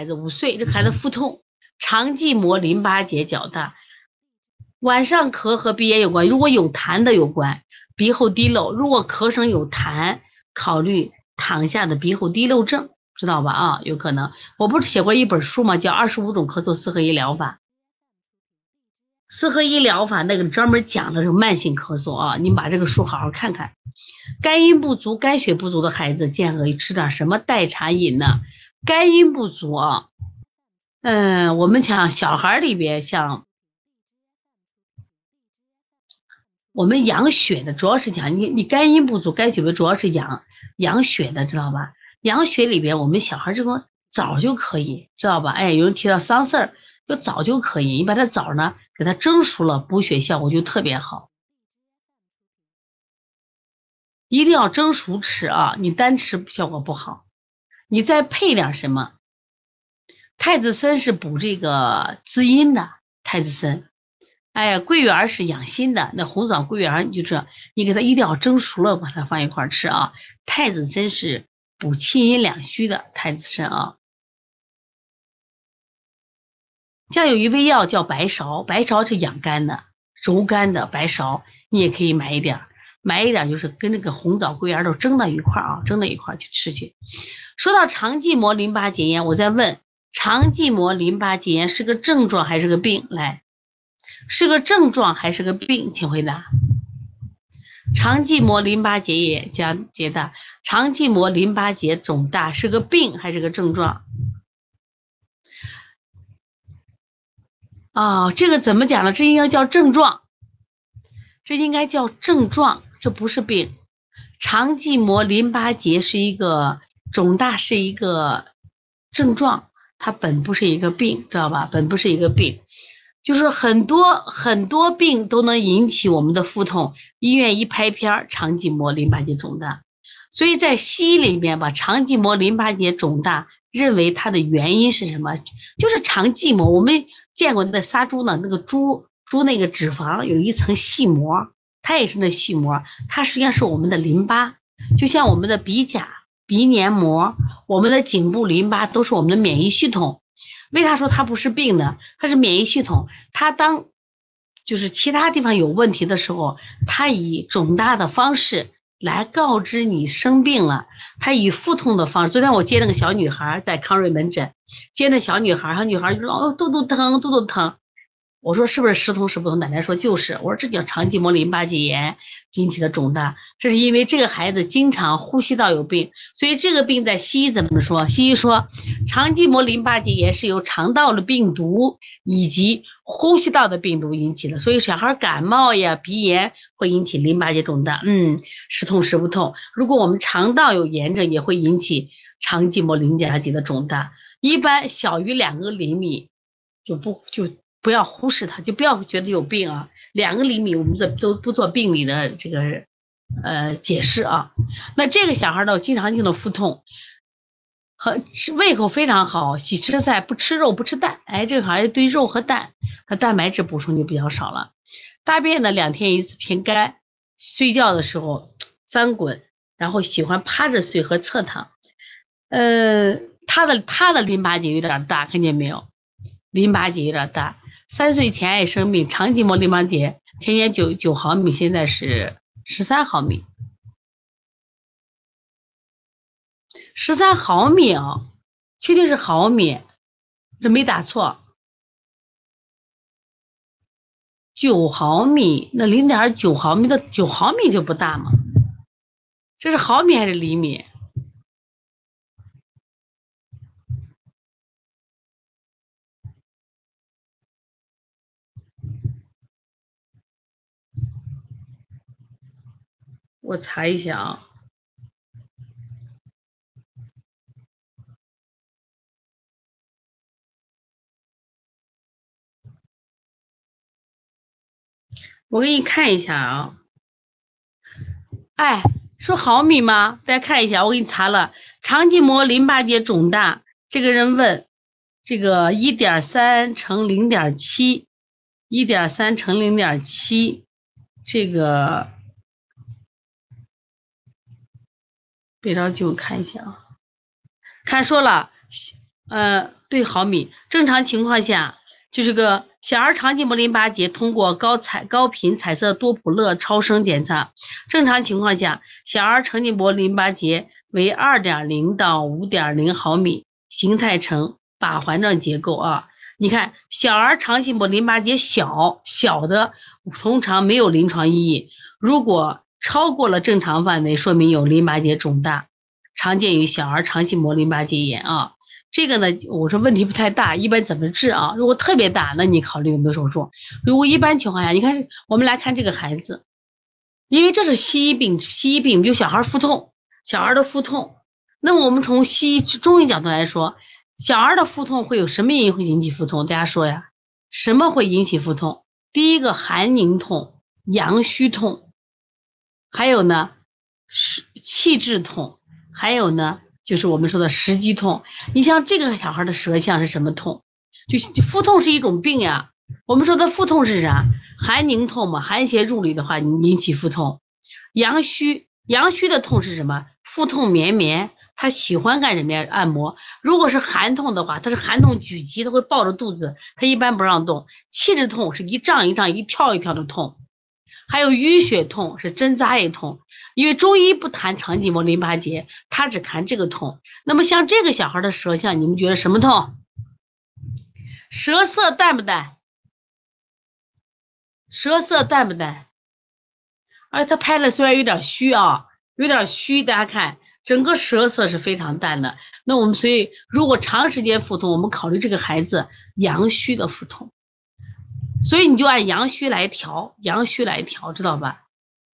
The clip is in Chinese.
孩子五岁，这孩子腹痛，肠系膜淋巴结较大，晚上咳和鼻炎有关，如果有痰的有关，鼻后滴漏，如果咳声有痰，考虑躺下的鼻后滴漏症，知道吧？啊，有可能。我不是写过一本书吗？叫《二十五种咳嗽四合一疗法》。四合一疗法那个专门讲的是慢性咳嗽啊，你把这个书好好看看。肝阴不足、肝血不足的孩子，建议吃点什么代茶饮呢？肝阴不足啊，嗯，我们讲小孩里边，像我们养血的，主要是讲你你肝阴不足、肝血不足，主要是养养血的，知道吧？养血里边，我们小孩这种枣就可以，知道吧？哎，有人提到桑葚儿。就枣就可以，你把它枣呢给它蒸熟了，补血效果就特别好。一定要蒸熟吃啊，你单吃效果不好。你再配点什么？太子参是补这个滋阴的，太子参。哎呀，桂圆是养心的，那红枣桂圆你就这，你给它一定要蒸熟了，把它放一块吃啊。太子参是补气阴两虚的，太子参啊。像有一味药叫白芍，白芍是养肝的、柔肝的。白芍你也可以买一点，买一点就是跟那个红枣、桂圆都蒸到一块啊，蒸到一块去吃去。说到肠系膜淋巴结炎，我在问：肠系膜淋巴结炎是个症状还是个病？来，是个症状还是个病？请回答。肠系膜淋巴结炎加结的，肠系膜淋巴结肿大是个病还是个症状？啊，这个怎么讲呢？这应该叫症状，这应该叫症状，这不是病。肠系膜淋巴结是一个肿大，是一个症状，它本不是一个病，知道吧？本不是一个病，就是很多很多病都能引起我们的腹痛，医院一拍片儿，肠系膜淋巴结肿大。所以在西医里面，把肠系膜淋巴结肿大，认为它的原因是什么？就是肠系膜，我们。见过那杀猪呢？那个猪猪那个脂肪有一层细膜，它也是那细膜，它实际上是我们的淋巴，就像我们的鼻甲、鼻黏膜、我们的颈部淋巴都是我们的免疫系统。为啥说它不是病呢？它是免疫系统，它当就是其他地方有问题的时候，它以肿大的方式来告知你生病了。它以腹痛的方式。昨天我接那个小女孩在康瑞门诊。接那小女孩，小女孩就说：“哦，肚肚疼，肚肚疼。”我说：“是不是食痛食不通？”奶奶说：“就是。”我说：“这叫肠系膜淋巴结炎引起的肿大，这是因为这个孩子经常呼吸道有病，所以这个病在西医怎么说？西医说，肠系膜淋巴结炎是由肠道的病毒以及呼吸道的病毒引起的，所以小孩感冒呀、鼻炎会引起淋巴结肿大。嗯，食痛食不痛。如果我们肠道有炎症，也会引起肠系膜淋巴结的肿大。一般小于两个厘米，就不就不要忽视它，就不要觉得有病啊。两个厘米，我们这都不做病理的这个呃解释啊。那这个小孩呢，经常性的腹痛，和胃口非常好，喜吃菜，不吃肉，不吃蛋。哎，这个孩子对肉和蛋，他蛋白质补充就比较少了。大便呢，两天一次偏干，睡觉的时候翻滚，然后喜欢趴着睡和侧躺，呃。他的他的淋巴结有点大，看见没有？淋巴结有点大，三岁前爱生病，肠系膜淋巴结前年九九毫米，现在是十三毫米，十三毫米啊，确定是毫米，这没打错，九毫米，那零点九毫米的九毫米就不大吗？这是毫米还是厘米？我查一下啊，我给你看一下啊。哎，说毫米吗？大家看一下，我给你查了，肠系膜淋巴结肿大。这个人问，这个一点三乘零点七，一点三乘零点七，这个。别着急，我看一下啊。看说了，呃，对毫米，正常情况下就是个小儿肠系膜淋巴结通过高彩高频彩色多普勒超声检查，正常情况下小儿肠系膜淋巴结为二点零到五点零毫米，形态呈靶环状结构啊。你看，小儿肠系膜淋巴结小小的，通常没有临床意义。如果超过了正常范围，说明有淋巴结肿大，常见于小儿肠系膜淋巴结炎啊。这个呢，我说问题不太大，一般怎么治啊？如果特别大，那你考虑有没有手术？如果一般情况下，你看我们来看这个孩子，因为这是西医病，西医病，比如小孩腹痛，小孩的腹痛，那我们从西医中医角度来说。小儿的腹痛会有什么原因会引起腹痛？大家说呀，什么会引起腹痛？第一个寒凝痛、阳虚痛，还有呢是气滞痛，还有呢就是我们说的食积痛。你像这个小孩的舌象是什么痛？就腹痛是一种病呀。我们说的腹痛是啥？寒凝痛嘛，寒邪入里的话引起腹痛。阳虚，阳虚的痛是什么？腹痛绵绵。他喜欢干什么呀？按摩。如果是寒痛的话，他是寒痛聚集，他会抱着肚子，他一般不让动。气滞痛是一胀一胀、一跳一跳的痛，还有淤血痛是针扎一痛。因为中医不谈肠系膜淋巴结，他只谈这个痛。那么像这个小孩的舌象，你们觉得什么痛？舌色淡不淡？舌色淡不淡？哎，他拍的虽然有点虚啊，有点虚，大家看。整个舌色是非常淡的，那我们所以如果长时间腹痛，我们考虑这个孩子阳虚的腹痛，所以你就按阳虚来调，阳虚来调，知道吧？